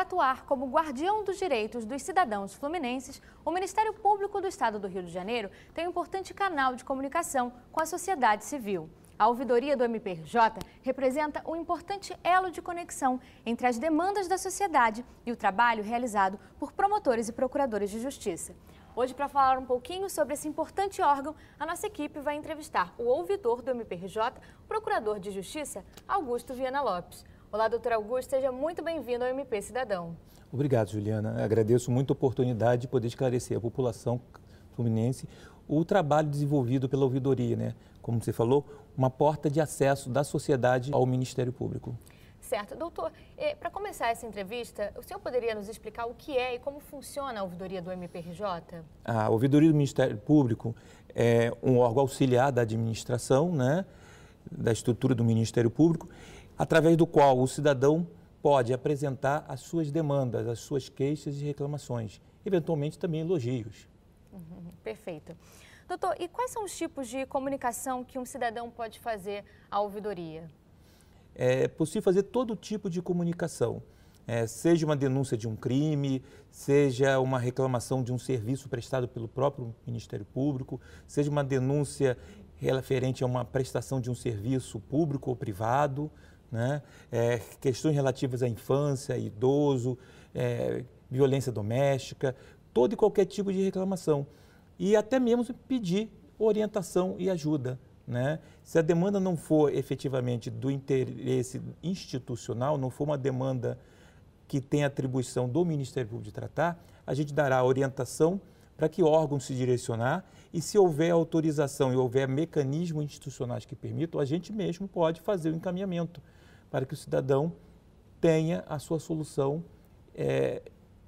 Para atuar como guardião dos direitos dos cidadãos fluminenses, o Ministério Público do Estado do Rio de Janeiro tem um importante canal de comunicação com a sociedade civil. A ouvidoria do MPRJ representa um importante elo de conexão entre as demandas da sociedade e o trabalho realizado por promotores e procuradores de justiça. Hoje, para falar um pouquinho sobre esse importante órgão, a nossa equipe vai entrevistar o ouvidor do MPRJ, procurador de justiça, Augusto Viana Lopes. Olá, doutor Augusto, seja muito bem-vindo ao MP Cidadão. Obrigado, Juliana. Agradeço muito a oportunidade de poder esclarecer à população fluminense o trabalho desenvolvido pela ouvidoria, né? Como você falou, uma porta de acesso da sociedade ao Ministério Público. Certo. Doutor, para começar essa entrevista, o senhor poderia nos explicar o que é e como funciona a ouvidoria do MPRJ? A ouvidoria do Ministério Público é um órgão auxiliar da administração, né, da estrutura do Ministério Público, através do qual o cidadão pode apresentar as suas demandas, as suas queixas e reclamações, eventualmente também elogios. Uhum, perfeito. Doutor, e quais são os tipos de comunicação que um cidadão pode fazer à ouvidoria? É possível fazer todo tipo de comunicação, é, seja uma denúncia de um crime, seja uma reclamação de um serviço prestado pelo próprio Ministério Público, seja uma denúncia referente a uma prestação de um serviço público ou privado, né? É, questões relativas à infância, idoso, é, violência doméstica, todo e qualquer tipo de reclamação e até mesmo pedir orientação e ajuda. Né? Se a demanda não for efetivamente do interesse institucional, não for uma demanda que tem atribuição do Ministério Público de tratar, a gente dará orientação para que o órgão se direcionar e se houver autorização e houver mecanismos institucionais que permitam, a gente mesmo pode fazer o encaminhamento para que o cidadão tenha a sua solução é,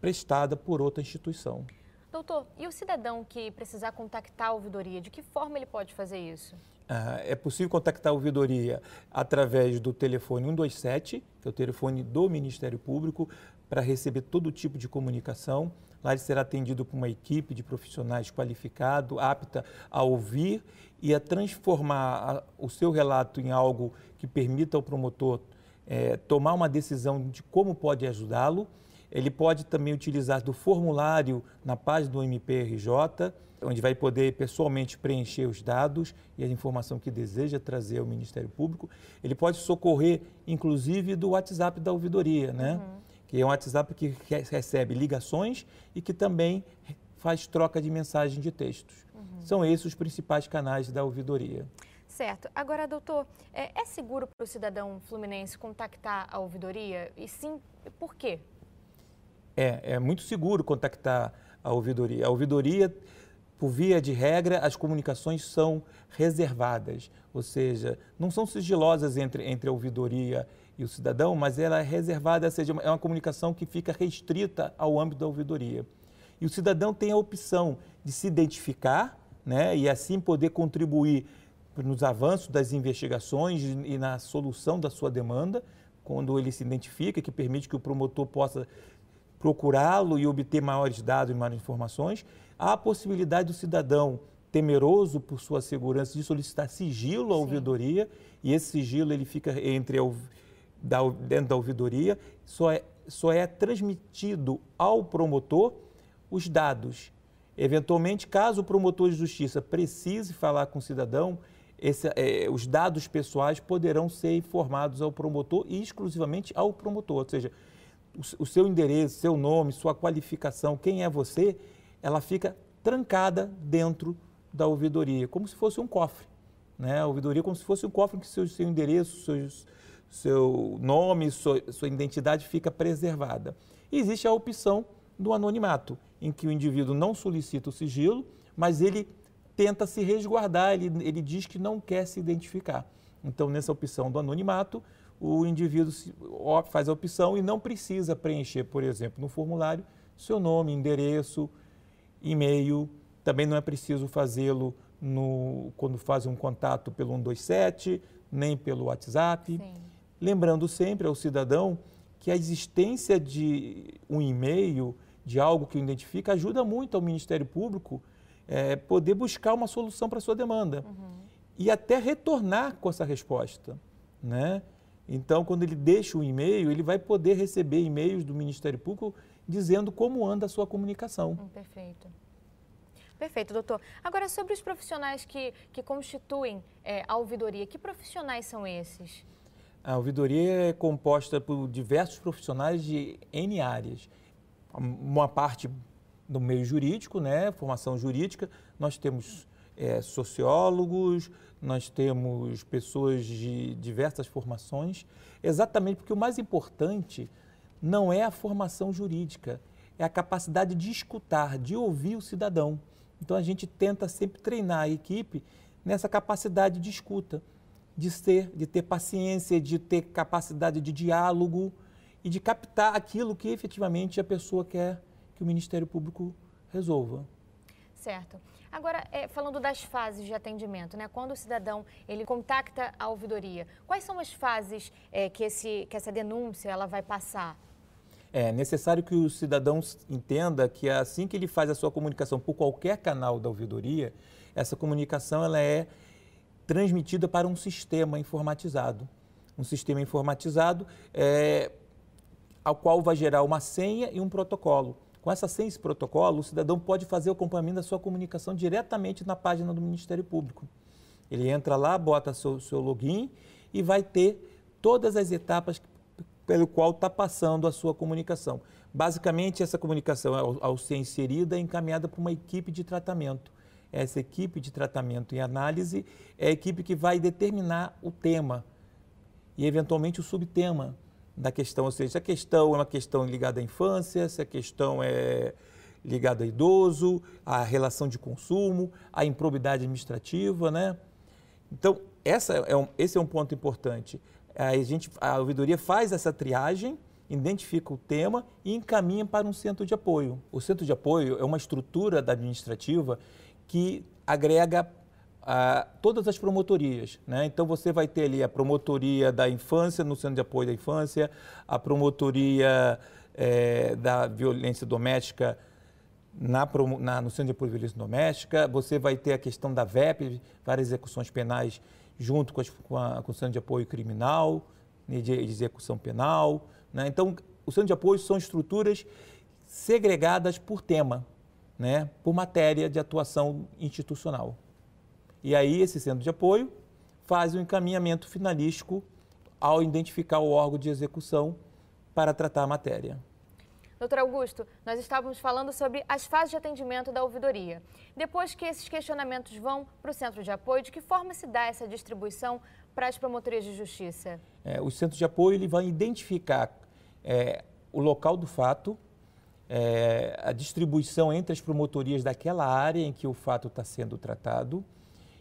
prestada por outra instituição. Doutor, e o cidadão que precisar contactar a ouvidoria, de que forma ele pode fazer isso? Ah, é possível contactar a ouvidoria através do telefone 127, que é o telefone do Ministério Público, para receber todo tipo de comunicação. Lá ele será atendido por uma equipe de profissionais qualificado, apta a ouvir e a transformar o seu relato em algo que permita ao promotor é, tomar uma decisão de como pode ajudá-lo ele pode também utilizar do formulário na página do MPRJ, onde vai poder pessoalmente preencher os dados e a informação que deseja trazer ao Ministério Público. Ele pode socorrer, inclusive, do WhatsApp da ouvidoria, né? Uhum. Que é um WhatsApp que recebe ligações e que também faz troca de mensagem de textos. Uhum. São esses os principais canais da ouvidoria. Certo. Agora, doutor, é, é seguro para o cidadão fluminense contactar a ouvidoria? E sim, por quê? É, é muito seguro contactar a ouvidoria. A ouvidoria, por via de regra, as comunicações são reservadas, ou seja, não são sigilosas entre, entre a ouvidoria e o cidadão, mas ela é reservada, ou seja, é uma comunicação que fica restrita ao âmbito da ouvidoria. E o cidadão tem a opção de se identificar né, e assim poder contribuir nos avanços das investigações e na solução da sua demanda, quando ele se identifica, que permite que o promotor possa procurá-lo e obter maiores dados e maiores informações, há a possibilidade do cidadão temeroso por sua segurança de solicitar sigilo à ouvidoria e esse sigilo ele fica entre a, da, dentro da ouvidoria, só é, só é transmitido ao promotor os dados. Eventualmente, caso o promotor de justiça precise falar com o cidadão, esse, é, os dados pessoais poderão ser informados ao promotor e exclusivamente ao promotor, ou seja, o, seu endereço, seu nome, sua qualificação, quem é você, ela fica trancada dentro da ouvidoria, como se fosse um cofre. Né? A ouvidoria como se fosse um cofre que seu, seu endereço, seu, seu nome, sua, sua identidade fica preservada. E existe a opção do anonimato, em que o indivíduo não solicita o sigilo, mas ele tenta se resguardar, ele, ele diz que não quer se identificar. Então, nessa opção do anonimato, o indivíduo faz a opção e não precisa preencher, por exemplo, no formulário, seu nome, endereço, e-mail. Também não é preciso fazê-lo quando faz um contato pelo 127, nem pelo WhatsApp. Sim. Lembrando sempre ao cidadão que a existência de um e-mail, de algo que o identifica, ajuda muito ao Ministério Público é, poder buscar uma solução para a sua demanda. Uhum. E até retornar com essa resposta. Né? Então, quando ele deixa o e-mail, ele vai poder receber e-mails do Ministério Público dizendo como anda a sua comunicação. Hum, perfeito. Perfeito, doutor. Agora, sobre os profissionais que, que constituem é, a ouvidoria, que profissionais são esses? A ouvidoria é composta por diversos profissionais de N áreas. Uma parte do meio jurídico, né, formação jurídica, nós temos é, sociólogos, nós temos pessoas de diversas formações, exatamente porque o mais importante não é a formação jurídica, é a capacidade de escutar, de ouvir o cidadão. Então a gente tenta sempre treinar a equipe nessa capacidade de escuta, de ser, de ter paciência, de ter capacidade de diálogo e de captar aquilo que efetivamente a pessoa quer que o Ministério Público resolva. Certo. Agora, é, falando das fases de atendimento, né? quando o cidadão ele contacta a ouvidoria, quais são as fases é, que, esse, que essa denúncia ela vai passar? É necessário que o cidadão entenda que assim que ele faz a sua comunicação por qualquer canal da ouvidoria, essa comunicação ela é transmitida para um sistema informatizado. Um sistema informatizado é, ao qual vai gerar uma senha e um protocolo. Com essa senha e esse protocolo, o cidadão pode fazer o acompanhamento da sua comunicação diretamente na página do Ministério Público. Ele entra lá, bota seu, seu login e vai ter todas as etapas pelo qual está passando a sua comunicação. Basicamente, essa comunicação, ao, ao ser inserida, é encaminhada para uma equipe de tratamento. Essa equipe de tratamento e análise é a equipe que vai determinar o tema e, eventualmente, o subtema da questão. Ou seja, se a questão é uma questão ligada à infância, se a questão é ligada a idoso, à relação de consumo, à improbidade administrativa, né? Então, essa é um, esse é um ponto importante a, gente, a ouvidoria faz essa triagem, identifica o tema e encaminha para um centro de apoio. O centro de apoio é uma estrutura da administrativa que agrega a, todas as promotorias. Né? Então, você vai ter ali a promotoria da infância no centro de apoio da infância, a promotoria é, da violência doméstica na, na, no centro de apoio à violência doméstica, você vai ter a questão da VEP, várias execuções penais junto com, as, com, a, com o Centro de Apoio Criminal, né, de, de execução penal. Né? Então, o Centro de Apoio são estruturas segregadas por tema, né? por matéria de atuação institucional. E aí, esse Centro de Apoio faz o um encaminhamento finalístico ao identificar o órgão de execução para tratar a matéria. Doutor Augusto, nós estávamos falando sobre as fases de atendimento da ouvidoria. Depois que esses questionamentos vão para o centro de apoio, de que forma se dá essa distribuição para as promotorias de justiça? É, o centro de apoio ele vai identificar é, o local do fato, é, a distribuição entre as promotorias daquela área em que o fato está sendo tratado.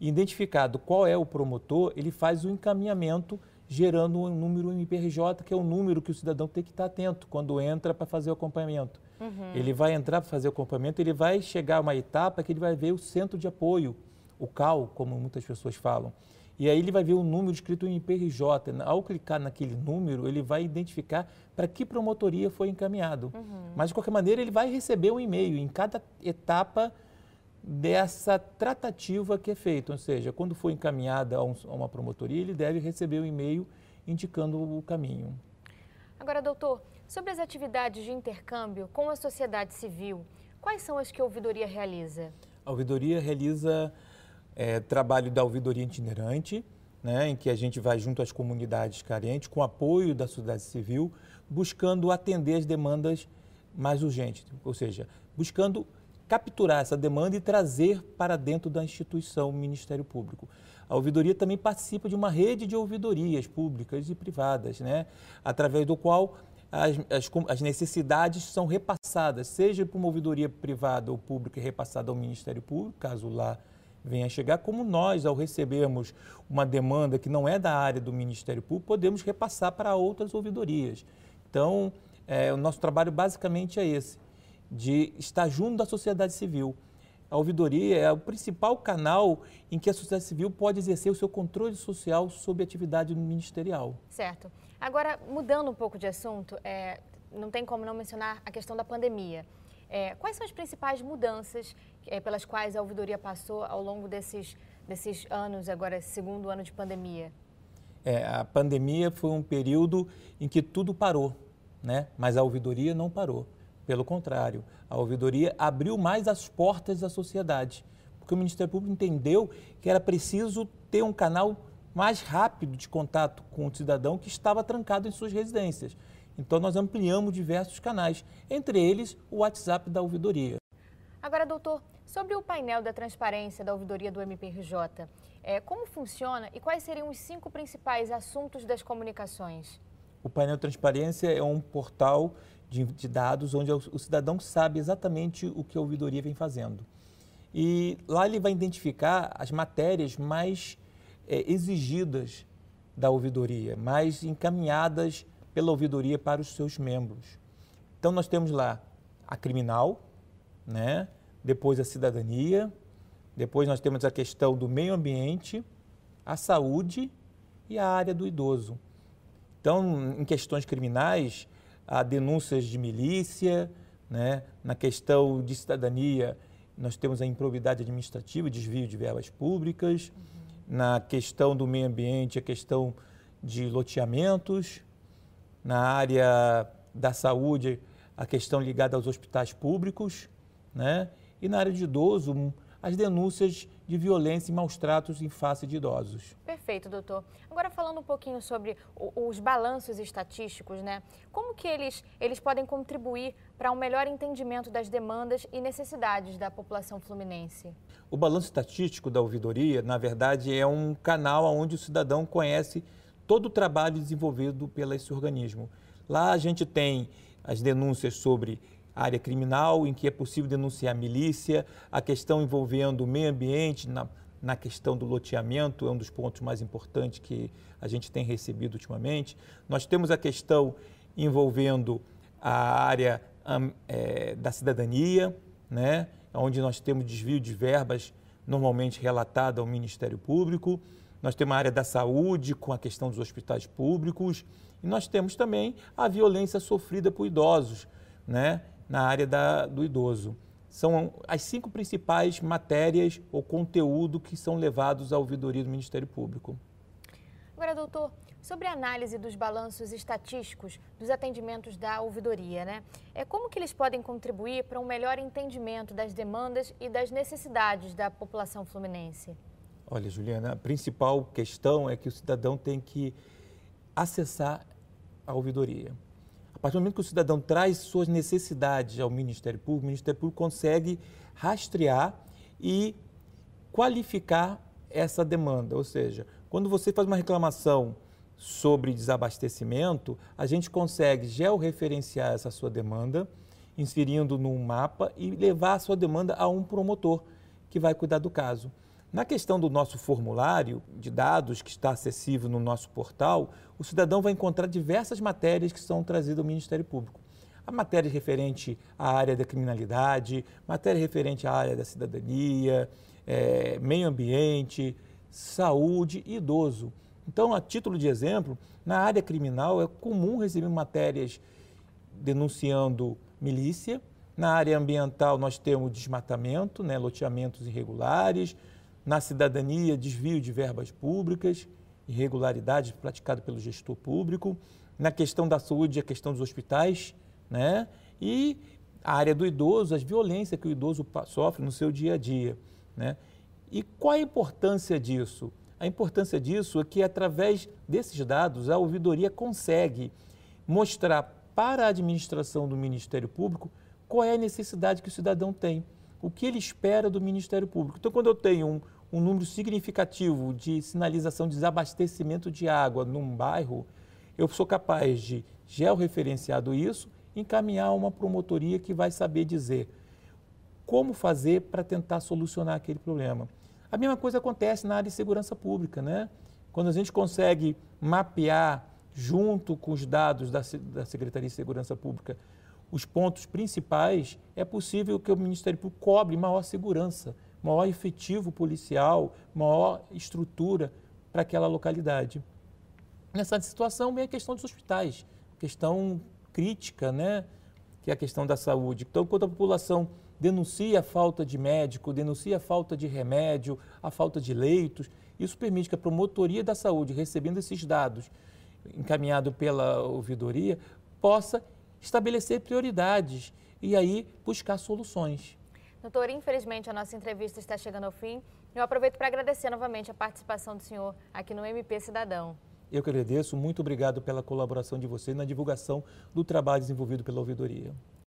Identificado qual é o promotor, ele faz o encaminhamento gerando um número MPRJ, que é o número que o cidadão tem que estar atento quando entra para fazer o acompanhamento. Uhum. Ele vai entrar para fazer o acompanhamento, ele vai chegar a uma etapa que ele vai ver o centro de apoio, o CAL, como muitas pessoas falam. E aí ele vai ver o número escrito em MPRJ. Ao clicar naquele número, ele vai identificar para que promotoria foi encaminhado. Uhum. Mas, de qualquer maneira, ele vai receber um e-mail em cada etapa dessa tratativa que é feita. Ou seja, quando for encaminhada a, um, a uma promotoria, ele deve receber um e-mail indicando o caminho. Agora, doutor, sobre as atividades de intercâmbio com a sociedade civil, quais são as que a ouvidoria realiza? A ouvidoria realiza é, trabalho da ouvidoria itinerante, né, em que a gente vai junto às comunidades carentes, com apoio da sociedade civil, buscando atender as demandas mais urgentes, ou seja, buscando capturar essa demanda e trazer para dentro da instituição Ministério Público. A ouvidoria também participa de uma rede de ouvidorias públicas e privadas, né? através do qual as, as, as necessidades são repassadas, seja por uma ouvidoria privada ou pública repassada ao Ministério Público, caso lá venha chegar, como nós, ao recebermos uma demanda que não é da área do Ministério Público, podemos repassar para outras ouvidorias. Então, é, o nosso trabalho basicamente é esse de estar junto da sociedade civil. A ouvidoria é o principal canal em que a sociedade civil pode exercer o seu controle social sobre a atividade ministerial. Certo. Agora, mudando um pouco de assunto, é, não tem como não mencionar a questão da pandemia. É, quais são as principais mudanças é, pelas quais a ouvidoria passou ao longo desses, desses anos, agora segundo ano de pandemia? É, a pandemia foi um período em que tudo parou, né? mas a ouvidoria não parou. Pelo contrário, a ouvidoria abriu mais as portas da sociedade, porque o Ministério Público entendeu que era preciso ter um canal mais rápido de contato com o cidadão que estava trancado em suas residências. Então, nós ampliamos diversos canais, entre eles o WhatsApp da ouvidoria. Agora, doutor, sobre o painel da transparência da ouvidoria do MPRJ, é, como funciona e quais seriam os cinco principais assuntos das comunicações? O painel de transparência é um portal de, de dados onde o, o cidadão sabe exatamente o que a ouvidoria vem fazendo. E lá ele vai identificar as matérias mais é, exigidas da ouvidoria, mais encaminhadas pela ouvidoria para os seus membros. Então nós temos lá a criminal, né? depois a cidadania, depois nós temos a questão do meio ambiente, a saúde e a área do idoso. Então, em questões criminais, há denúncias de milícia, né? na questão de cidadania, nós temos a improbidade administrativa, desvio de verbas públicas, uhum. na questão do meio ambiente, a questão de loteamentos, na área da saúde, a questão ligada aos hospitais públicos, né? E na área de idoso, as denúncias de violência e maus tratos em face de idosos. Perfeito, doutor. Agora falando um pouquinho sobre os balanços estatísticos, né? Como que eles, eles podem contribuir para um melhor entendimento das demandas e necessidades da população fluminense? O balanço estatístico da ouvidoria, na verdade, é um canal onde o cidadão conhece todo o trabalho desenvolvido pelo esse organismo. Lá a gente tem as denúncias sobre área criminal, em que é possível denunciar milícia, a questão envolvendo o meio ambiente, na, na questão do loteamento, é um dos pontos mais importantes que a gente tem recebido ultimamente. Nós temos a questão envolvendo a área é, da cidadania, né, onde nós temos desvio de verbas normalmente relatada ao Ministério Público. Nós temos a área da saúde, com a questão dos hospitais públicos. E nós temos também a violência sofrida por idosos, né? na área da, do idoso. São as cinco principais matérias ou conteúdo que são levados à ouvidoria do Ministério Público. Agora, doutor, sobre a análise dos balanços estatísticos dos atendimentos da ouvidoria, né? É como que eles podem contribuir para um melhor entendimento das demandas e das necessidades da população fluminense? Olha, Juliana, a principal questão é que o cidadão tem que acessar a ouvidoria. A partir do momento que o cidadão traz suas necessidades ao Ministério Público, o Ministério Público consegue rastrear e qualificar essa demanda. Ou seja, quando você faz uma reclamação sobre desabastecimento, a gente consegue georreferenciar essa sua demanda, inserindo num mapa e levar a sua demanda a um promotor que vai cuidar do caso. Na questão do nosso formulário de dados que está acessível no nosso portal, o cidadão vai encontrar diversas matérias que são trazidas ao Ministério Público. A matéria referente à área da criminalidade, matéria referente à área da cidadania, é, meio ambiente, saúde e idoso. Então, a título de exemplo, na área criminal é comum receber matérias denunciando milícia. Na área ambiental, nós temos desmatamento, né, loteamentos irregulares, na cidadania, desvio de verbas públicas, irregularidades praticadas pelo gestor público. Na questão da saúde, a questão dos hospitais, né? E a área do idoso, as violências que o idoso sofre no seu dia a dia, né? E qual a importância disso? A importância disso é que, através desses dados, a ouvidoria consegue mostrar para a administração do Ministério Público qual é a necessidade que o cidadão tem, o que ele espera do Ministério Público. Então, quando eu tenho um, um número significativo de sinalização de desabastecimento de água num bairro, eu sou capaz de, georreferenciado isso, encaminhar uma promotoria que vai saber dizer como fazer para tentar solucionar aquele problema. A mesma coisa acontece na área de segurança pública, né? Quando a gente consegue mapear, junto com os dados da, da Secretaria de Segurança Pública, os pontos principais, é possível que o Ministério Público cobre maior segurança maior efetivo policial, maior estrutura para aquela localidade. Nessa situação, vem a questão dos hospitais, questão crítica, né? que é a questão da saúde. Então, quando a população denuncia a falta de médico, denuncia a falta de remédio, a falta de leitos, Isso permite que a promotoria da saúde, recebendo esses dados encaminhado pela ouvidoria, possa estabelecer prioridades e aí buscar soluções. Doutor, infelizmente a nossa entrevista está chegando ao fim. Eu aproveito para agradecer novamente a participação do senhor aqui no MP Cidadão. Eu que agradeço, muito obrigado pela colaboração de você na divulgação do trabalho desenvolvido pela ouvidoria.